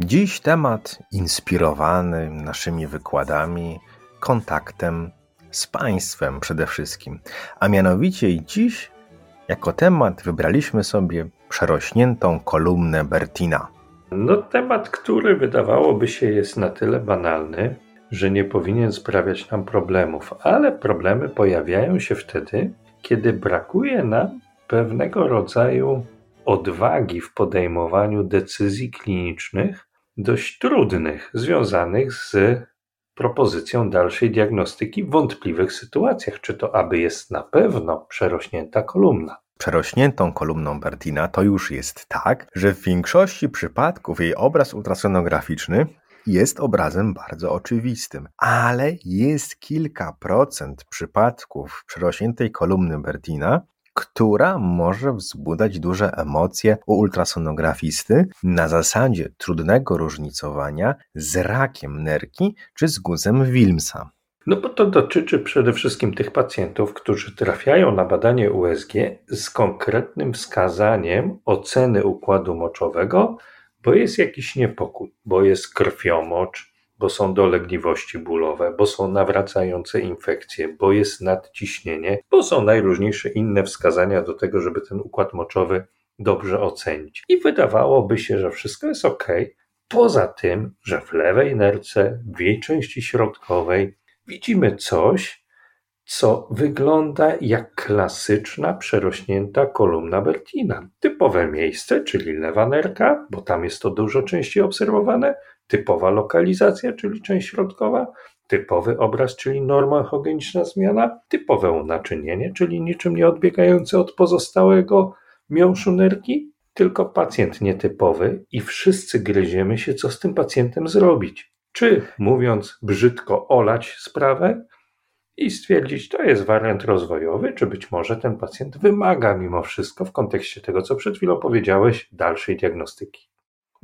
Dziś temat inspirowany naszymi wykładami, kontaktem z Państwem przede wszystkim. A mianowicie dziś jako temat wybraliśmy sobie przerośniętą kolumnę Bertina. No, temat, który wydawałoby się jest na tyle banalny, że nie powinien sprawiać nam problemów, ale problemy pojawiają się wtedy, kiedy brakuje nam pewnego rodzaju odwagi w podejmowaniu decyzji klinicznych, dość trudnych, związanych z propozycją dalszej diagnostyki w wątpliwych sytuacjach, czy to aby jest na pewno przerośnięta kolumna. Przerośniętą kolumną Bertina to już jest tak, że w większości przypadków jej obraz ultrasonograficzny jest obrazem bardzo oczywistym, ale jest kilka procent przypadków przerośniętej kolumny Bertina, która może wzbudzać duże emocje u ultrasonografisty na zasadzie trudnego różnicowania z rakiem nerki czy z guzem Wilmsa. No bo to dotyczy przede wszystkim tych pacjentów, którzy trafiają na badanie USG z konkretnym wskazaniem oceny układu moczowego, bo jest jakiś niepokój, bo jest krwiomocz, bo są dolegliwości bólowe, bo są nawracające infekcje, bo jest nadciśnienie, bo są najróżniejsze inne wskazania do tego, żeby ten układ moczowy dobrze ocenić. I wydawałoby się, że wszystko jest ok, poza tym, że w lewej nerce, w jej części środkowej widzimy coś, co wygląda jak klasyczna przerośnięta kolumna Bertina. Typowe miejsce, czyli lewa nerka, bo tam jest to dużo częściej obserwowane, typowa lokalizacja, czyli część środkowa, typowy obraz, czyli norma echogeniczna zmiana, typowe unaczynienie, czyli niczym nie odbiegające od pozostałego miąższu nerki, tylko pacjent nietypowy i wszyscy gryziemy się, co z tym pacjentem zrobić. Czy, mówiąc brzydko, olać sprawę i stwierdzić, to jest wariant rozwojowy, czy być może ten pacjent wymaga mimo wszystko w kontekście tego, co przed chwilą powiedziałeś, dalszej diagnostyki.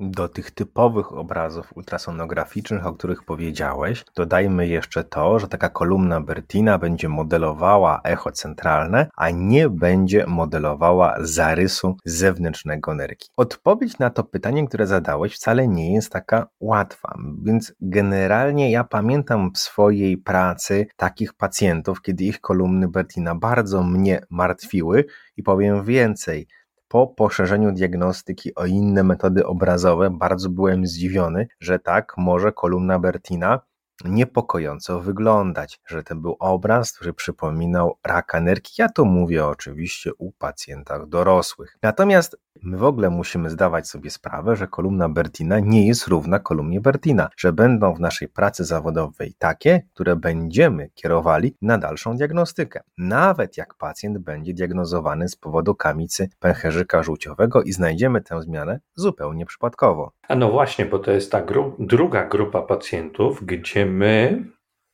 Do tych typowych obrazów ultrasonograficznych, o których powiedziałeś, dodajmy jeszcze to, że taka kolumna Bertina będzie modelowała echo centralne, a nie będzie modelowała zarysu zewnętrznego nerki. Odpowiedź na to pytanie, które zadałeś, wcale nie jest taka łatwa, więc generalnie ja pamiętam w swojej pracy takich pacjentów, kiedy ich kolumny Bertina bardzo mnie martwiły i powiem więcej, po poszerzeniu diagnostyki o inne metody obrazowe bardzo byłem zdziwiony, że tak może kolumna Bertina niepokojąco wyglądać, że to był obraz, który przypominał raka nerki. Ja to mówię oczywiście u pacjentach dorosłych. Natomiast My w ogóle musimy zdawać sobie sprawę, że kolumna Bertina nie jest równa kolumnie Bertina, że będą w naszej pracy zawodowej takie, które będziemy kierowali na dalszą diagnostykę. Nawet jak pacjent będzie diagnozowany z powodu kamicy pęcherzyka żółciowego i znajdziemy tę zmianę zupełnie przypadkowo. A no właśnie, bo to jest ta gru druga grupa pacjentów, gdzie my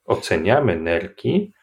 oceniamy nerki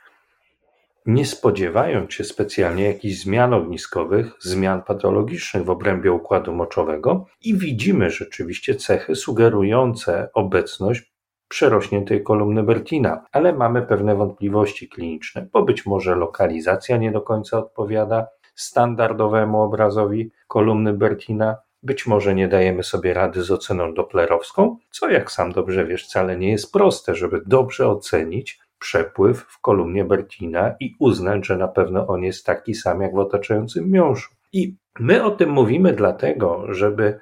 nie spodziewając się specjalnie jakichś zmian ogniskowych, zmian patologicznych w obrębie układu moczowego i widzimy rzeczywiście cechy sugerujące obecność przerośniętej kolumny Bertina, ale mamy pewne wątpliwości kliniczne, bo być może lokalizacja nie do końca odpowiada standardowemu obrazowi kolumny Bertina, być może nie dajemy sobie rady z oceną doplerowską, co jak sam dobrze wiesz, wcale nie jest proste, żeby dobrze ocenić przepływ w kolumnie Bertina i uznać, że na pewno on jest taki sam jak w otaczającym miąższu. I my o tym mówimy dlatego, żeby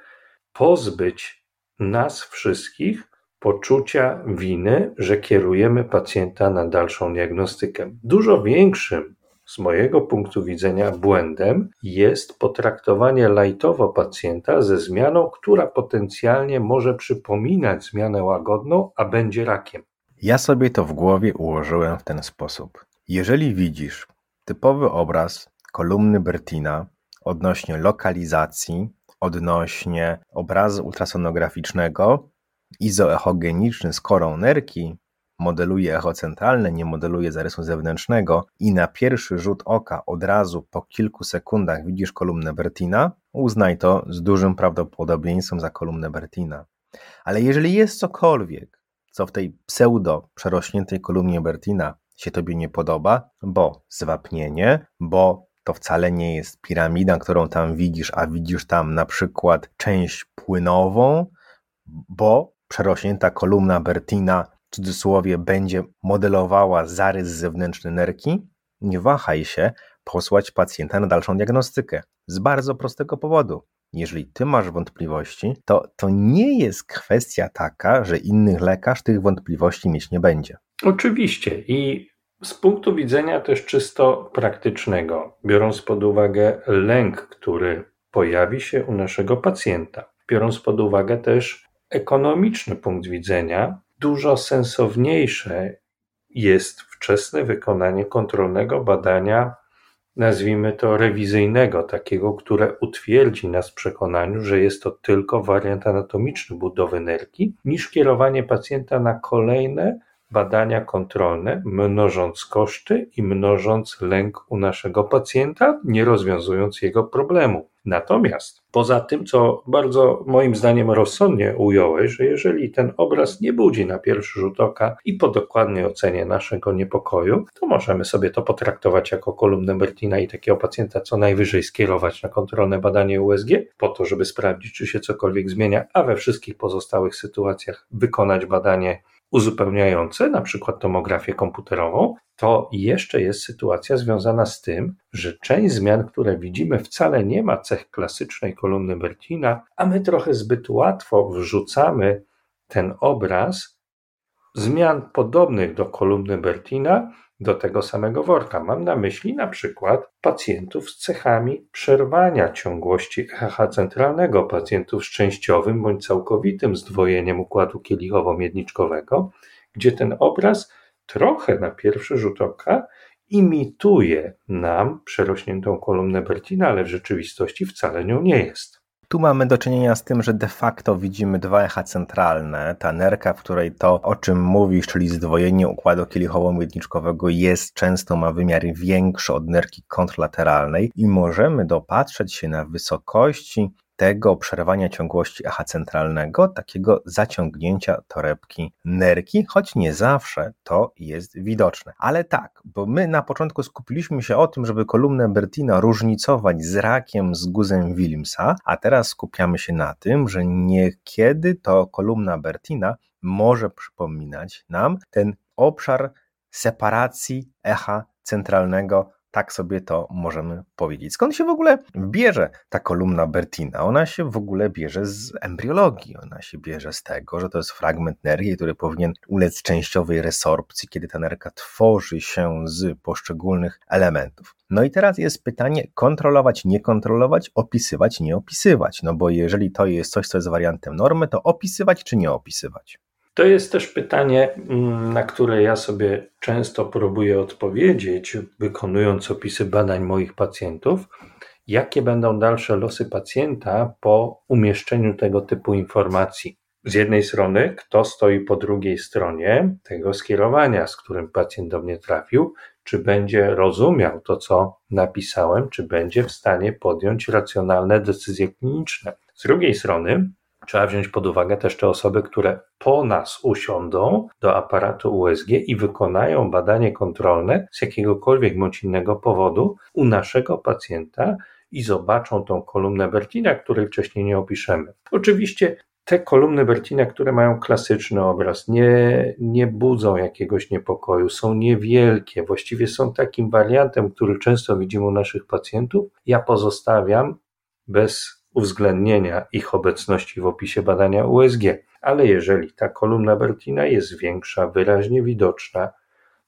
pozbyć nas wszystkich poczucia winy, że kierujemy pacjenta na dalszą diagnostykę. Dużo większym z mojego punktu widzenia błędem jest potraktowanie lajtowo pacjenta ze zmianą, która potencjalnie może przypominać zmianę łagodną, a będzie rakiem. Ja sobie to w głowie ułożyłem w ten sposób. Jeżeli widzisz typowy obraz kolumny Bertina odnośnie lokalizacji, odnośnie obrazu ultrasonograficznego, izoechogeniczny z korą nerki, modeluje echo centralne, nie modeluje zarysu zewnętrznego i na pierwszy rzut oka od razu po kilku sekundach widzisz kolumnę Bertina, uznaj to z dużym prawdopodobieństwem za kolumnę Bertina. Ale jeżeli jest cokolwiek, co w tej pseudo przerośniętej kolumnie Bertina się tobie nie podoba, bo zwapnienie, bo to wcale nie jest piramida, którą tam widzisz, a widzisz tam na przykład część płynową, bo przerośnięta kolumna Bertina w cudzysłowie będzie modelowała zarys zewnętrzny nerki, nie wahaj się posłać pacjenta na dalszą diagnostykę. Z bardzo prostego powodu. Jeżeli ty masz wątpliwości, to to nie jest kwestia taka, że inny lekarz tych wątpliwości mieć nie będzie. Oczywiście i z punktu widzenia też czysto praktycznego, biorąc pod uwagę lęk, który pojawi się u naszego pacjenta, biorąc pod uwagę też ekonomiczny punkt widzenia, dużo sensowniejsze jest wczesne wykonanie kontrolnego badania, nazwijmy to rewizyjnego, takiego, które utwierdzi nas w przekonaniu, że jest to tylko wariant anatomiczny budowy nerki, niż kierowanie pacjenta na kolejne badania kontrolne, mnożąc koszty i mnożąc lęk u naszego pacjenta, nie rozwiązując jego problemu. Natomiast poza tym, co bardzo moim zdaniem rozsądnie ująłeś, że jeżeli ten obraz nie budzi na pierwszy rzut oka i po dokładnej ocenie naszego niepokoju, to możemy sobie to potraktować jako kolumnę Bertina i takiego pacjenta co najwyżej skierować na kontrolne badanie USG, po to, żeby sprawdzić, czy się cokolwiek zmienia, a we wszystkich pozostałych sytuacjach wykonać badanie uzupełniające, na przykład tomografię komputerową, to jeszcze jest sytuacja związana z tym, że część zmian, które widzimy, wcale nie ma cech klasycznej kolumny Bertina, a my trochę zbyt łatwo wrzucamy ten obraz zmian podobnych do kolumny Bertina do tego samego worka. Mam na myśli na przykład pacjentów z cechami przerwania ciągłości EH centralnego, pacjentów z częściowym bądź całkowitym zdwojeniem układu kielichowo-miedniczkowego, gdzie ten obraz trochę na pierwszy rzut oka imituje nam przerośniętą kolumnę Bertina, ale w rzeczywistości wcale nią nie jest. Tu mamy do czynienia z tym, że de facto widzimy dwa echa centralne. Ta nerka, w której to, o czym mówisz, czyli zdwojenie układu kielichowo-miedniczkowego jest często ma wymiar większy od nerki kontrlateralnej i możemy dopatrzeć się na wysokości tego przerwania ciągłości echa centralnego, takiego zaciągnięcia torebki nerki, choć nie zawsze to jest widoczne. Ale tak, bo my na początku skupiliśmy się o tym, żeby kolumnę Bertina różnicować z rakiem z guzem Williamsa, a teraz skupiamy się na tym, że niekiedy to kolumna Bertina może przypominać nam ten obszar separacji echa centralnego tak sobie to możemy powiedzieć. Skąd się w ogóle bierze ta kolumna Bertina? Ona się w ogóle bierze z embriologii. Ona się bierze z tego, że to jest fragment nerki, który powinien ulec częściowej resorpcji, kiedy ta nerka tworzy się z poszczególnych elementów. No i teraz jest pytanie: kontrolować, nie kontrolować, opisywać, nie opisywać. No bo jeżeli to jest coś, co jest wariantem normy, to opisywać czy nie opisywać? To jest też pytanie, mm, na które ja sobie często próbuję odpowiedzieć, wykonując opisy badań moich pacjentów. Jakie będą dalsze losy pacjenta po umieszczeniu tego typu informacji? Z jednej strony, kto stoi po drugiej stronie tego skierowania, z którym pacjent do mnie trafił, czy będzie rozumiał to, co napisałem, czy będzie w stanie podjąć racjonalne decyzje kliniczne. Z drugiej strony, Trzeba wziąć pod uwagę też te osoby, które po nas usiądą do aparatu USG i wykonają badanie kontrolne z jakiegokolwiek bądź innego powodu u naszego pacjenta i zobaczą tą kolumnę Bertina, której wcześniej nie opiszemy. Oczywiście te kolumny Bertina, które mają klasyczny obraz, nie, nie budzą jakiegoś niepokoju, są niewielkie, właściwie są takim wariantem, który często widzimy u naszych pacjentów. Ja pozostawiam bez uwzględnienia ich obecności w opisie badania USG. Ale jeżeli ta kolumna Bertina jest większa, wyraźnie widoczna,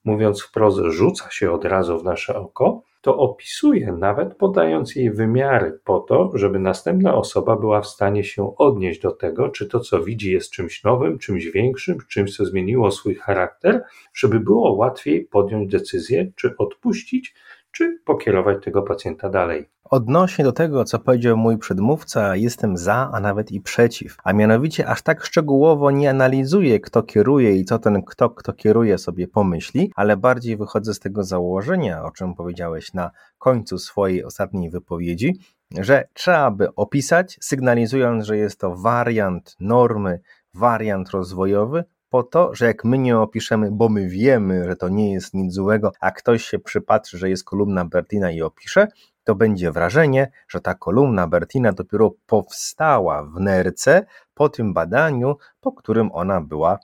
mówiąc wprost, rzuca się od razu w nasze oko, to opisuje nawet podając jej wymiary po to, żeby następna osoba była w stanie się odnieść do tego, czy to, co widzi, jest czymś nowym, czymś większym, czymś, co zmieniło swój charakter, żeby było łatwiej podjąć decyzję, czy odpuścić, czy pokierować tego pacjenta dalej. Odnośnie do tego, co powiedział mój przedmówca, jestem za, a nawet i przeciw. A mianowicie aż tak szczegółowo nie analizuję, kto kieruje i co ten kto, kto kieruje sobie pomyśli, ale bardziej wychodzę z tego założenia, o czym powiedziałeś na końcu swojej ostatniej wypowiedzi, że trzeba by opisać, sygnalizując, że jest to wariant normy, wariant rozwojowy, po to, że jak my nie opiszemy, bo my wiemy, że to nie jest nic złego, a ktoś się przypatrzy, że jest kolumna Bertina i opisze, to będzie wrażenie, że ta kolumna Bertina dopiero powstała w nerce po tym badaniu, po którym ona była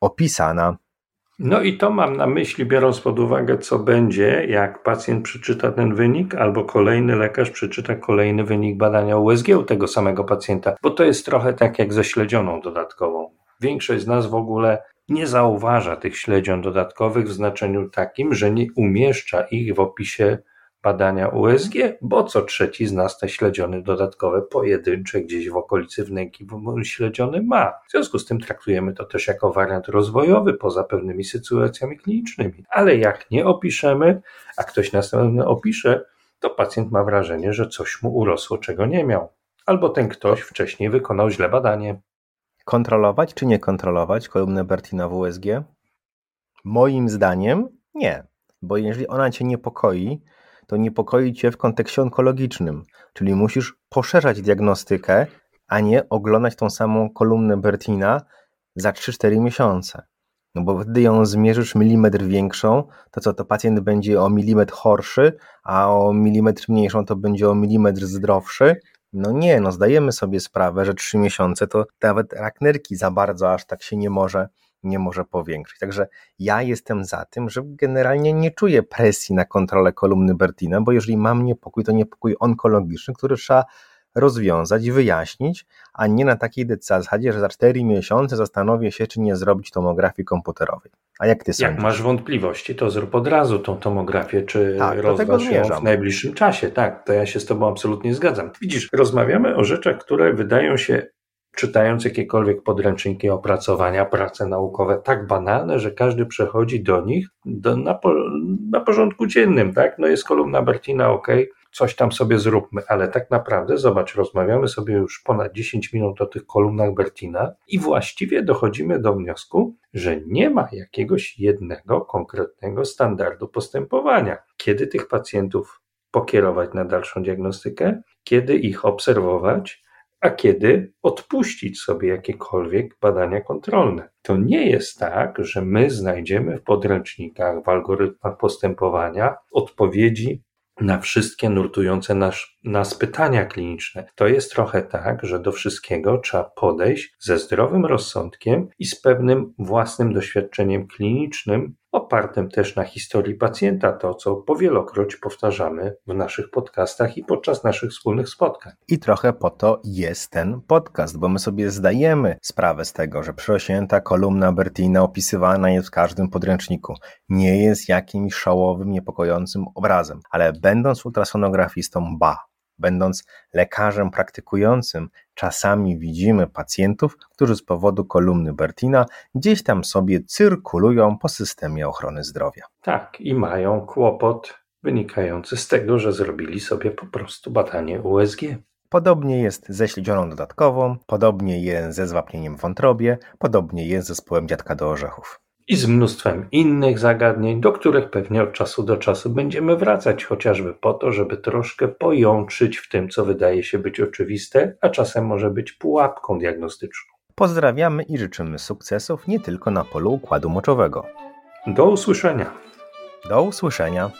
opisana. No i to mam na myśli, biorąc pod uwagę, co będzie, jak pacjent przeczyta ten wynik, albo kolejny lekarz przeczyta kolejny wynik badania USG u tego samego pacjenta, bo to jest trochę tak jak ze śledzioną dodatkową. Większość z nas w ogóle nie zauważa tych śledzion dodatkowych w znaczeniu takim, że nie umieszcza ich w opisie badania USG, bo co trzeci z nas te śledziony dodatkowe pojedyncze gdzieś w okolicy wnęki śledziony ma. W związku z tym traktujemy to też jako wariant rozwojowy poza pewnymi sytuacjami klinicznymi. Ale jak nie opiszemy, a ktoś następny opisze, to pacjent ma wrażenie, że coś mu urosło, czego nie miał. Albo ten ktoś wcześniej wykonał źle badanie. Kontrolować czy nie kontrolować kolumnę Bertina w USG? Moim zdaniem nie, bo jeżeli ona cię niepokoi, to niepokoi cię w kontekście onkologicznym, czyli musisz poszerzać diagnostykę, a nie oglądać tą samą kolumnę Bertina za 3-4 miesiące. No bo wtedy ją zmierzysz milimetr większą, to co, to pacjent będzie o milimetr chorszy, a o milimetr mniejszą to będzie o milimetr zdrowszy. No nie, no zdajemy sobie sprawę, że 3 miesiące to nawet rak nerki za bardzo aż tak się nie może nie może powiększyć. Także ja jestem za tym, że generalnie nie czuję presji na kontrolę kolumny Bertina, bo jeżeli mam niepokój, to niepokój onkologiczny, który trzeba rozwiązać wyjaśnić, a nie na takiej zasadzie, że za 4 miesiące zastanowię się, czy nie zrobić tomografii komputerowej. A jak ty sądzisz? Jak masz wątpliwości, to zrób od razu tą tomografię, czy tak, rozważ ją w najbliższym czasie. Tak, to ja się z tobą absolutnie zgadzam. Widzisz, rozmawiamy o rzeczach, które wydają się czytając jakiekolwiek podręczniki, opracowania, prace naukowe, tak banalne, że każdy przechodzi do nich do, na, na porządku dziennym, tak? No jest kolumna Bertina, ok, coś tam sobie zróbmy, ale tak naprawdę, zobacz, rozmawiamy sobie już ponad 10 minut o tych kolumnach Bertina i właściwie dochodzimy do wniosku, że nie ma jakiegoś jednego konkretnego standardu postępowania. Kiedy tych pacjentów pokierować na dalszą diagnostykę, kiedy ich obserwować, a kiedy odpuścić sobie jakiekolwiek badania kontrolne. To nie jest tak, że my znajdziemy w podręcznikach, w algorytmach postępowania odpowiedzi na wszystkie nurtujące nas, nas pytania kliniczne. To jest trochę tak, że do wszystkiego trzeba podejść ze zdrowym rozsądkiem i z pewnym własnym doświadczeniem klinicznym, opartym też na historii pacjenta, to co powielokroć powtarzamy w naszych podcastach i podczas naszych wspólnych spotkań. I trochę po to jest ten podcast, bo my sobie zdajemy sprawę z tego, że przerośnięta kolumna Bertina opisywana jest w każdym podręczniku. Nie jest jakimś szałowym, niepokojącym obrazem, ale będąc ultrasonografistą, ba, Będąc lekarzem praktykującym, czasami widzimy pacjentów, którzy z powodu kolumny Bertina gdzieś tam sobie cyrkulują po systemie ochrony zdrowia. Tak, i mają kłopot wynikający z tego, że zrobili sobie po prostu badanie USG. Podobnie jest ze śledzioną dodatkową, podobnie jest ze zwapnieniem w wątrobie, podobnie jest z zespołem dziadka do orzechów i z mnóstwem innych zagadnień, do których pewnie od czasu do czasu będziemy wracać, chociażby po to, żeby troszkę pojączyć w tym, co wydaje się być oczywiste, a czasem może być pułapką diagnostyczną. Pozdrawiamy i życzymy sukcesów nie tylko na polu układu moczowego. Do usłyszenia. Do usłyszenia.